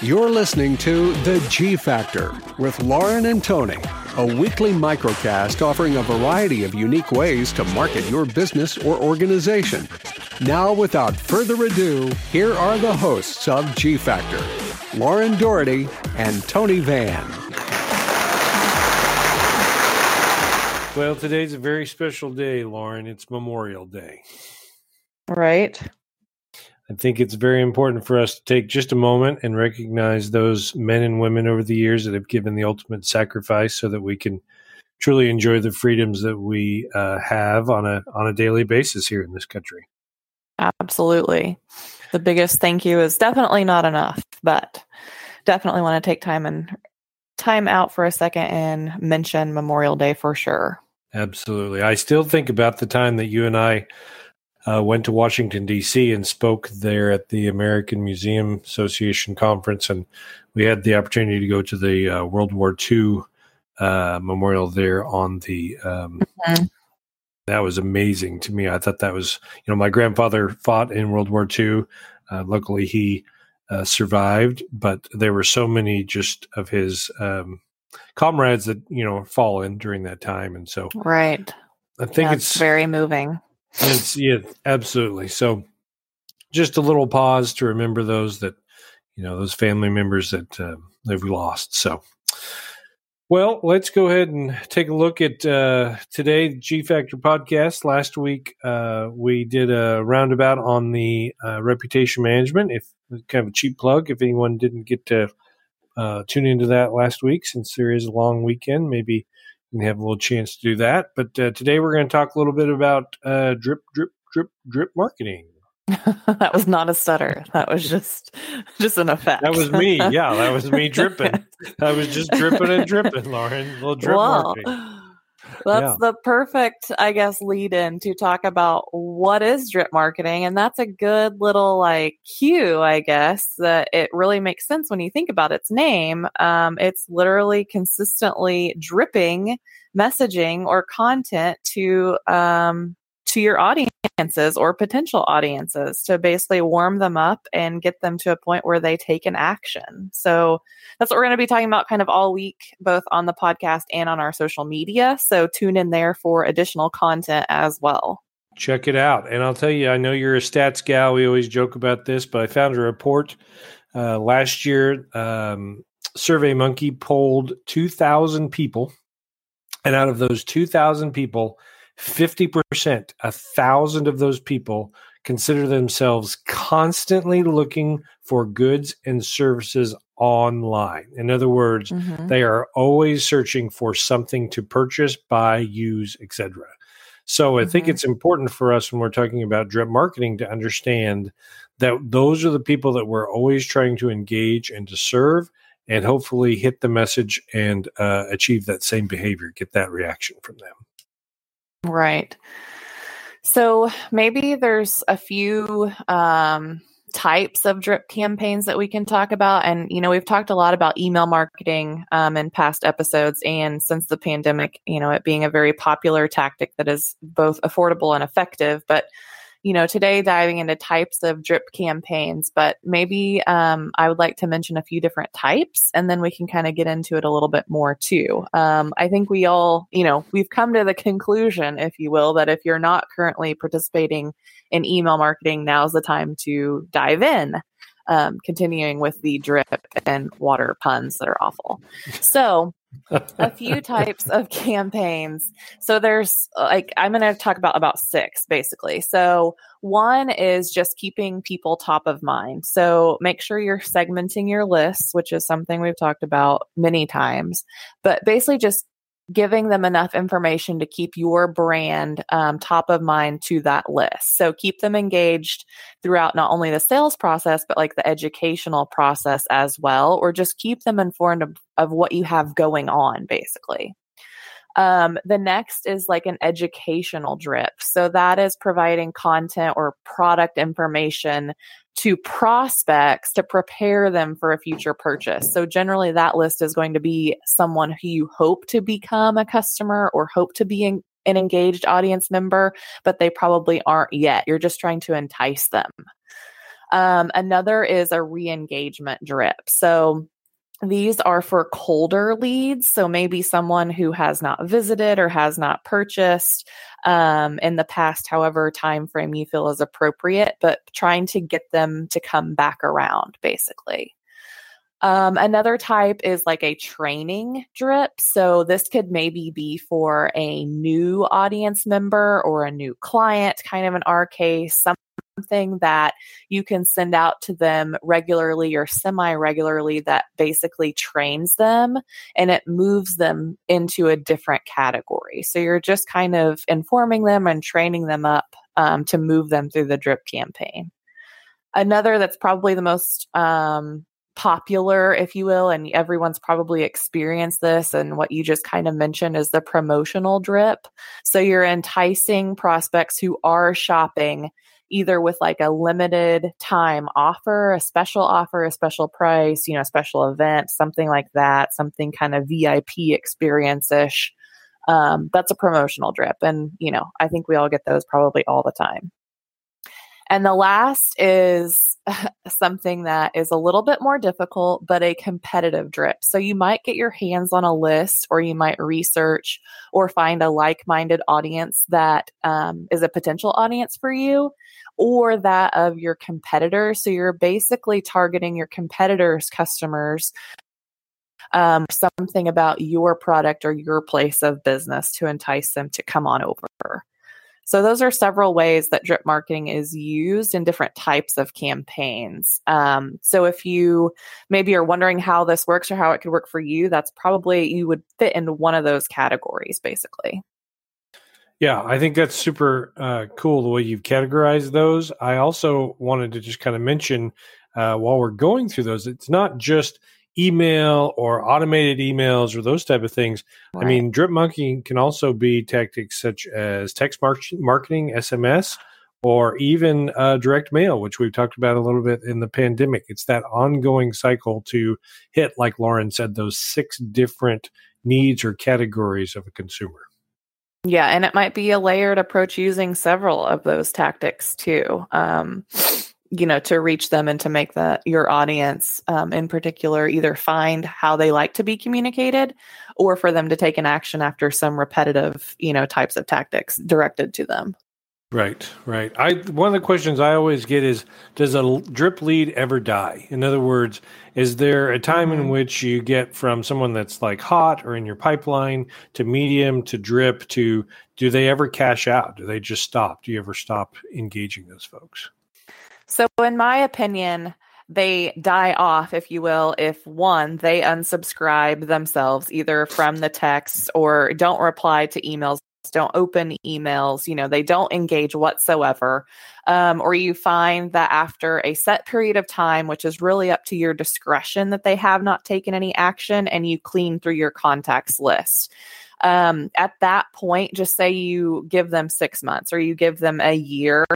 You're listening to The G Factor with Lauren and Tony, a weekly microcast offering a variety of unique ways to market your business or organization. Now, without further ado, here are the hosts of G Factor Lauren Doherty and Tony Van. Well, today's a very special day, Lauren. It's Memorial Day. Right. I think it's very important for us to take just a moment and recognize those men and women over the years that have given the ultimate sacrifice so that we can truly enjoy the freedoms that we uh, have on a on a daily basis here in this country. Absolutely. The biggest thank you is definitely not enough, but definitely want to take time and time out for a second and mention Memorial Day for sure. Absolutely. I still think about the time that you and I uh, went to Washington D.C. and spoke there at the American Museum Association conference, and we had the opportunity to go to the uh, World War II uh, memorial there on the. Um, mm-hmm. That was amazing to me. I thought that was, you know, my grandfather fought in World War II. Uh, luckily, he uh, survived, but there were so many just of his um, comrades that you know fallen during that time, and so right. I think That's it's very moving. It's yeah, absolutely. So just a little pause to remember those that you know those family members that uh, they've lost. So. Well, let's go ahead and take a look at uh, today G Factor podcast. Last week uh, we did a roundabout on the uh, reputation management. If kind of a cheap plug, if anyone didn't get to uh, tune into that last week, since there is a long weekend, maybe we have a little chance to do that. But uh, today we're going to talk a little bit about uh, drip, drip, drip, drip marketing. that was not a stutter. That was just just an effect. That was me. Yeah, that was me dripping. I was just dripping and dripping, Lauren. A little drip well, marketing. That's yeah. the perfect, I guess, lead in to talk about what is drip marketing. And that's a good little like cue, I guess, that it really makes sense when you think about its name. Um, it's literally consistently dripping messaging or content to um, to your audiences or potential audiences to basically warm them up and get them to a point where they take an action. So that's what we're going to be talking about kind of all week, both on the podcast and on our social media. So tune in there for additional content as well. Check it out. And I'll tell you, I know you're a stats gal. We always joke about this, but I found a report uh, last year. Um, Survey Monkey polled 2,000 people. And out of those 2,000 people, 50%, a thousand of those people consider themselves constantly looking for goods and services online. In other words, mm-hmm. they are always searching for something to purchase, buy, use, etc. So I mm-hmm. think it's important for us when we're talking about drip marketing to understand that those are the people that we're always trying to engage and to serve and hopefully hit the message and uh, achieve that same behavior, get that reaction from them. Right. So maybe there's a few um, types of drip campaigns that we can talk about. And, you know, we've talked a lot about email marketing um, in past episodes. And since the pandemic, you know, it being a very popular tactic that is both affordable and effective. But you know, today diving into types of drip campaigns, but maybe um, I would like to mention a few different types and then we can kind of get into it a little bit more too. Um, I think we all, you know, we've come to the conclusion, if you will, that if you're not currently participating in email marketing, now's the time to dive in. Um, continuing with the drip and water puns that are awful. So, a few types of campaigns. So there's like I'm going to talk about about six basically. So one is just keeping people top of mind. So make sure you're segmenting your lists, which is something we've talked about many times. But basically just giving them enough information to keep your brand um, top of mind to that list. So keep them engaged throughout not only the sales process, but like the educational process as well, or just keep them informed of, of what you have going on, basically. Um, the next is like an educational drip. So that is providing content or product information to prospects to prepare them for a future purchase. So generally that list is going to be someone who you hope to become a customer or hope to be an engaged audience member, but they probably aren't yet. You're just trying to entice them. Um, another is a re engagement drip. So these are for colder leads. So maybe someone who has not visited or has not purchased um, in the past, however time frame you feel is appropriate, but trying to get them to come back around, basically. Um, another type is like a training drip. So this could maybe be for a new audience member or a new client, kind of in our case, something that you can send out to them regularly or semi regularly that basically trains them and it moves them into a different category. So you're just kind of informing them and training them up um, to move them through the drip campaign. Another that's probably the most um, popular, if you will, and everyone's probably experienced this. And what you just kind of mentioned is the promotional drip. So you're enticing prospects who are shopping either with like a limited time offer, a special offer, a special price, you know, a special event, something like that, something kind of VIP experience ish. Um, that's a promotional drip. And, you know, I think we all get those probably all the time. And the last is something that is a little bit more difficult, but a competitive drip. So you might get your hands on a list, or you might research or find a like minded audience that um, is a potential audience for you, or that of your competitors. So you're basically targeting your competitors' customers. Um, something about your product or your place of business to entice them to come on over. So, those are several ways that drip marketing is used in different types of campaigns. Um, so, if you maybe are wondering how this works or how it could work for you, that's probably you would fit into one of those categories, basically. Yeah, I think that's super uh, cool the way you've categorized those. I also wanted to just kind of mention uh, while we're going through those, it's not just email or automated emails or those type of things. Right. I mean, drip marketing can also be tactics such as text marketing, SMS, or even uh, direct mail, which we've talked about a little bit in the pandemic. It's that ongoing cycle to hit, like Lauren said, those six different needs or categories of a consumer. Yeah, and it might be a layered approach using several of those tactics too. Um, you know to reach them and to make the your audience um, in particular either find how they like to be communicated or for them to take an action after some repetitive you know types of tactics directed to them. Right right. I one of the questions i always get is does a drip lead ever die? In other words is there a time mm-hmm. in which you get from someone that's like hot or in your pipeline to medium to drip to do they ever cash out? Do they just stop? Do you ever stop engaging those folks so, in my opinion, they die off, if you will, if one, they unsubscribe themselves either from the texts or don't reply to emails, don't open emails, you know, they don't engage whatsoever. Um, or you find that after a set period of time, which is really up to your discretion, that they have not taken any action and you clean through your contacts list um, at that point, just say you give them six months or you give them a year,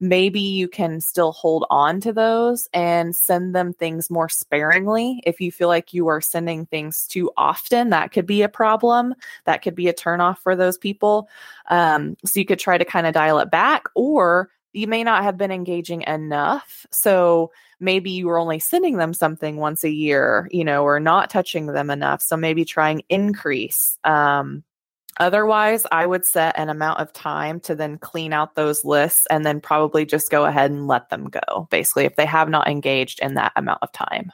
maybe you can still hold on to those and send them things more sparingly. If you feel like you are sending things too often, that could be a problem. That could be a turnoff for those people. Um, so you could try to kind of dial it back, or you may not have been engaging enough. So maybe you were only sending them something once a year, you know, or not touching them enough. So maybe trying increase. Um, otherwise, I would set an amount of time to then clean out those lists and then probably just go ahead and let them go, basically, if they have not engaged in that amount of time.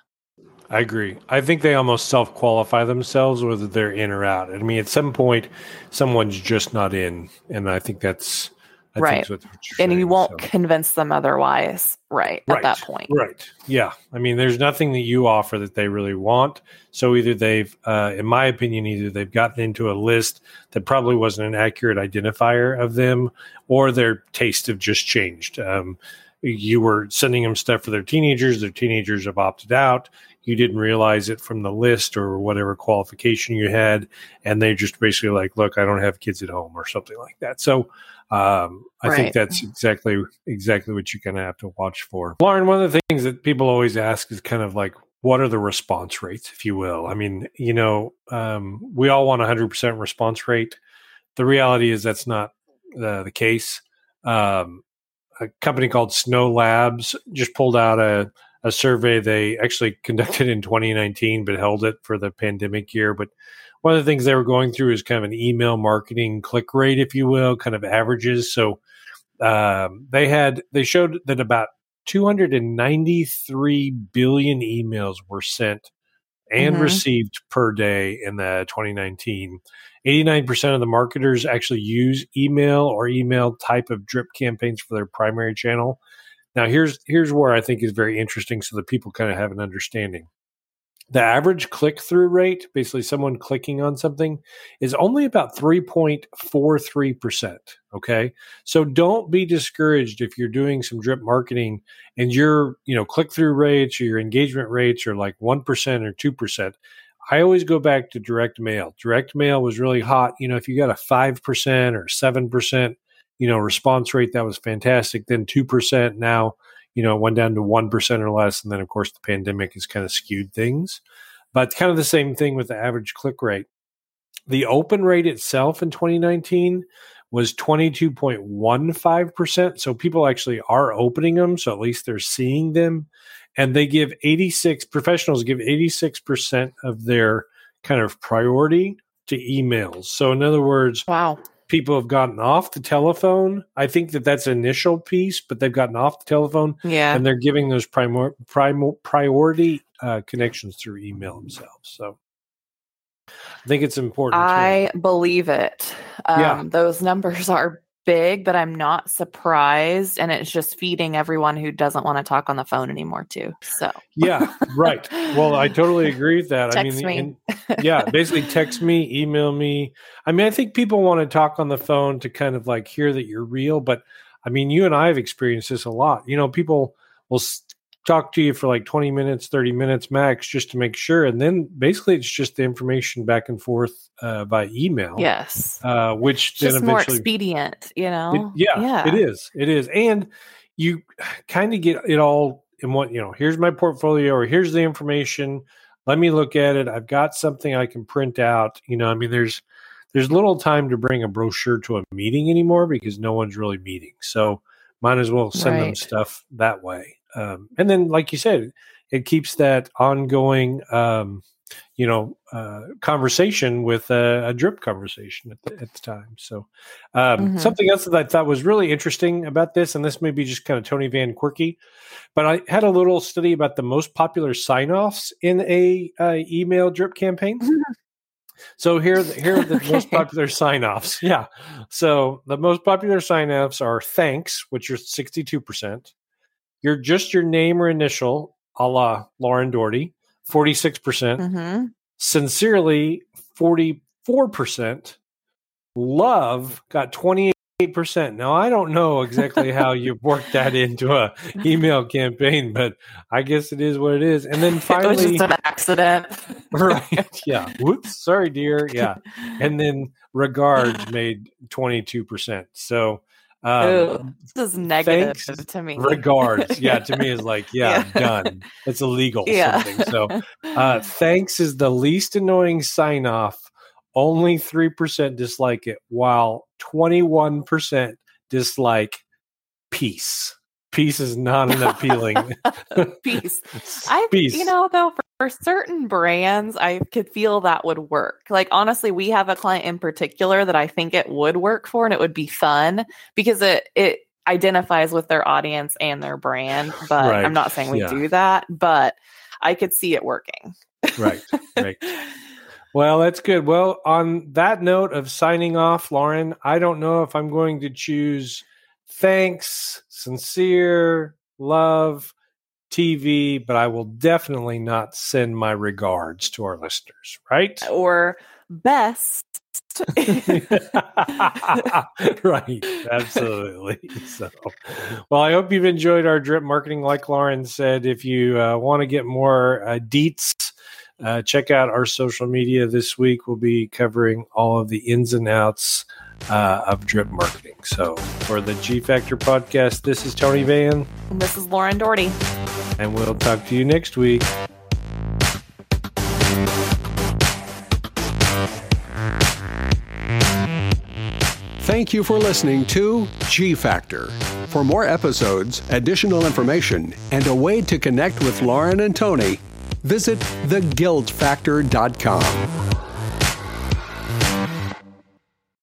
I agree. I think they almost self qualify themselves whether they're in or out. I mean, at some point, someone's just not in. And I think that's I right. and saying, you won't so. convince them otherwise, right, right, At that point. Right. Yeah. I mean, there's nothing that you offer that they really want. So either they've, uh, in my opinion, either they've gotten into a list that probably wasn't an accurate identifier of them, or their taste have just changed. Um, you were sending them stuff for their teenagers. Their teenagers have opted out. You didn't realize it from the list or whatever qualification you had, and they just basically like, look, I don't have kids at home or something like that. So um, I right. think that's exactly exactly what you're going to have to watch for. Lauren, one of the things that people always ask is kind of like, what are the response rates, if you will? I mean, you know, um, we all want 100% response rate. The reality is that's not uh, the case. Um, a company called Snow Labs just pulled out a, a survey they actually conducted in 2019, but held it for the pandemic year. But one of the things they were going through is kind of an email marketing click rate, if you will, kind of averages. So um, they had they showed that about 293 billion emails were sent and Mhm. received per day in the 2019. 89% of the marketers actually use email or email type of drip campaigns for their primary channel. Now here's here's where I think is very interesting so that people kind of have an understanding. The average click through rate, basically someone clicking on something, is only about 3.43%. Okay. So don't be discouraged if you're doing some drip marketing and your, you know, click through rates or your engagement rates are like 1% or 2%. I always go back to direct mail. Direct mail was really hot. You know, if you got a 5% or 7%, you know, response rate, that was fantastic. Then 2% now, you know, it went down to 1% or less. And then, of course, the pandemic has kind of skewed things. But kind of the same thing with the average click rate. The open rate itself in 2019 was 22.15%. So people actually are opening them. So at least they're seeing them. And they give 86, professionals give 86% of their kind of priority to emails. So in other words, Wow. People have gotten off the telephone. I think that that's initial piece, but they've gotten off the telephone Yeah. and they're giving those primor- primo- priority uh, connections through email themselves. So I think it's important. I believe it. Um, Yeah. Those numbers are big, but I'm not surprised. And it's just feeding everyone who doesn't want to talk on the phone anymore, too. So, yeah, right. Well, I totally agree with that. Text I me. mean, and- yeah, basically text me, email me. I mean, I think people want to talk on the phone to kind of like hear that you're real, but I mean, you and I have experienced this a lot. You know, people will talk to you for like 20 minutes, 30 minutes max just to make sure. And then basically it's just the information back and forth uh, by email. yes. Uh, which just more expedient, you It- know? yeah, Yeah. it is. It is. And you kind of get it all in one, you know, here's my portfolio or here's the information. Let me look at it. I've got something I can print out. You know, I mean, there's there's little time to bring a brochure to a meeting anymore because no one's really meeting. So might as well send them stuff that way. Um, and then, like you said, it keeps that ongoing, um, you know, uh, conversation with a, a drip conversation at the, at the time. So, um, Mhm. something else that I thought was really interesting about this, and this may be just kind of Tony Van quirky, but I had a little study about the most popular sign offs in a uh, email drip campaign. So here, here are the most popular sign offs. Yeah. So the most popular sign offs are thanks, which are 62%. You're just your name or initial, a la Lauren Doherty, 46%. percent hmm Sincerely, 44%. Love got 28%. Now, I don't know exactly how you worked that into a email campaign, but I guess it is what it is. And then finally, it was just an accident. right. Yeah. Whoops. Sorry, dear. Yeah. And then regards made 22%. So, um, this is negative thanks, to me. regards. Yeah. To me is like, yeah, Yeah. done. It's illegal. Yeah. Something. So, uh, thanks is the least annoying sign off. Only 3% dislike it, while 21% dislike peace. Peace is not an appealing. Peace. I, you know, though, for, for certain brands, I could feel that would work. Like, honestly, we have a client in particular that I think it would work for and it would be fun because it, it identifies with their audience and their brand. But Right. I'm not saying we Yeah. do that, but I could see it working. right. Right. Well, that's good. Well, on that note of signing off, Lauren, I don't know if I'm going to choose thanks, sincere, love, TV, but I will definitely not send my regards to our listeners, right? or best. right, absolutely. So, well, I hope you've enjoyed our drip marketing. Like Lauren said, if you uh, want to get more uh, deets, uh, check out our social media this week. We'll be covering all of the ins and outs uh, of drip marketing. So, for the G Factor podcast, this is Tony Van, And this is Lauren Doherty. and we'll talk to you next week. Thank you for listening to G Factor. For more episodes, additional information, and a way to connect with Lauren and Tony, visit theguildfactor.com.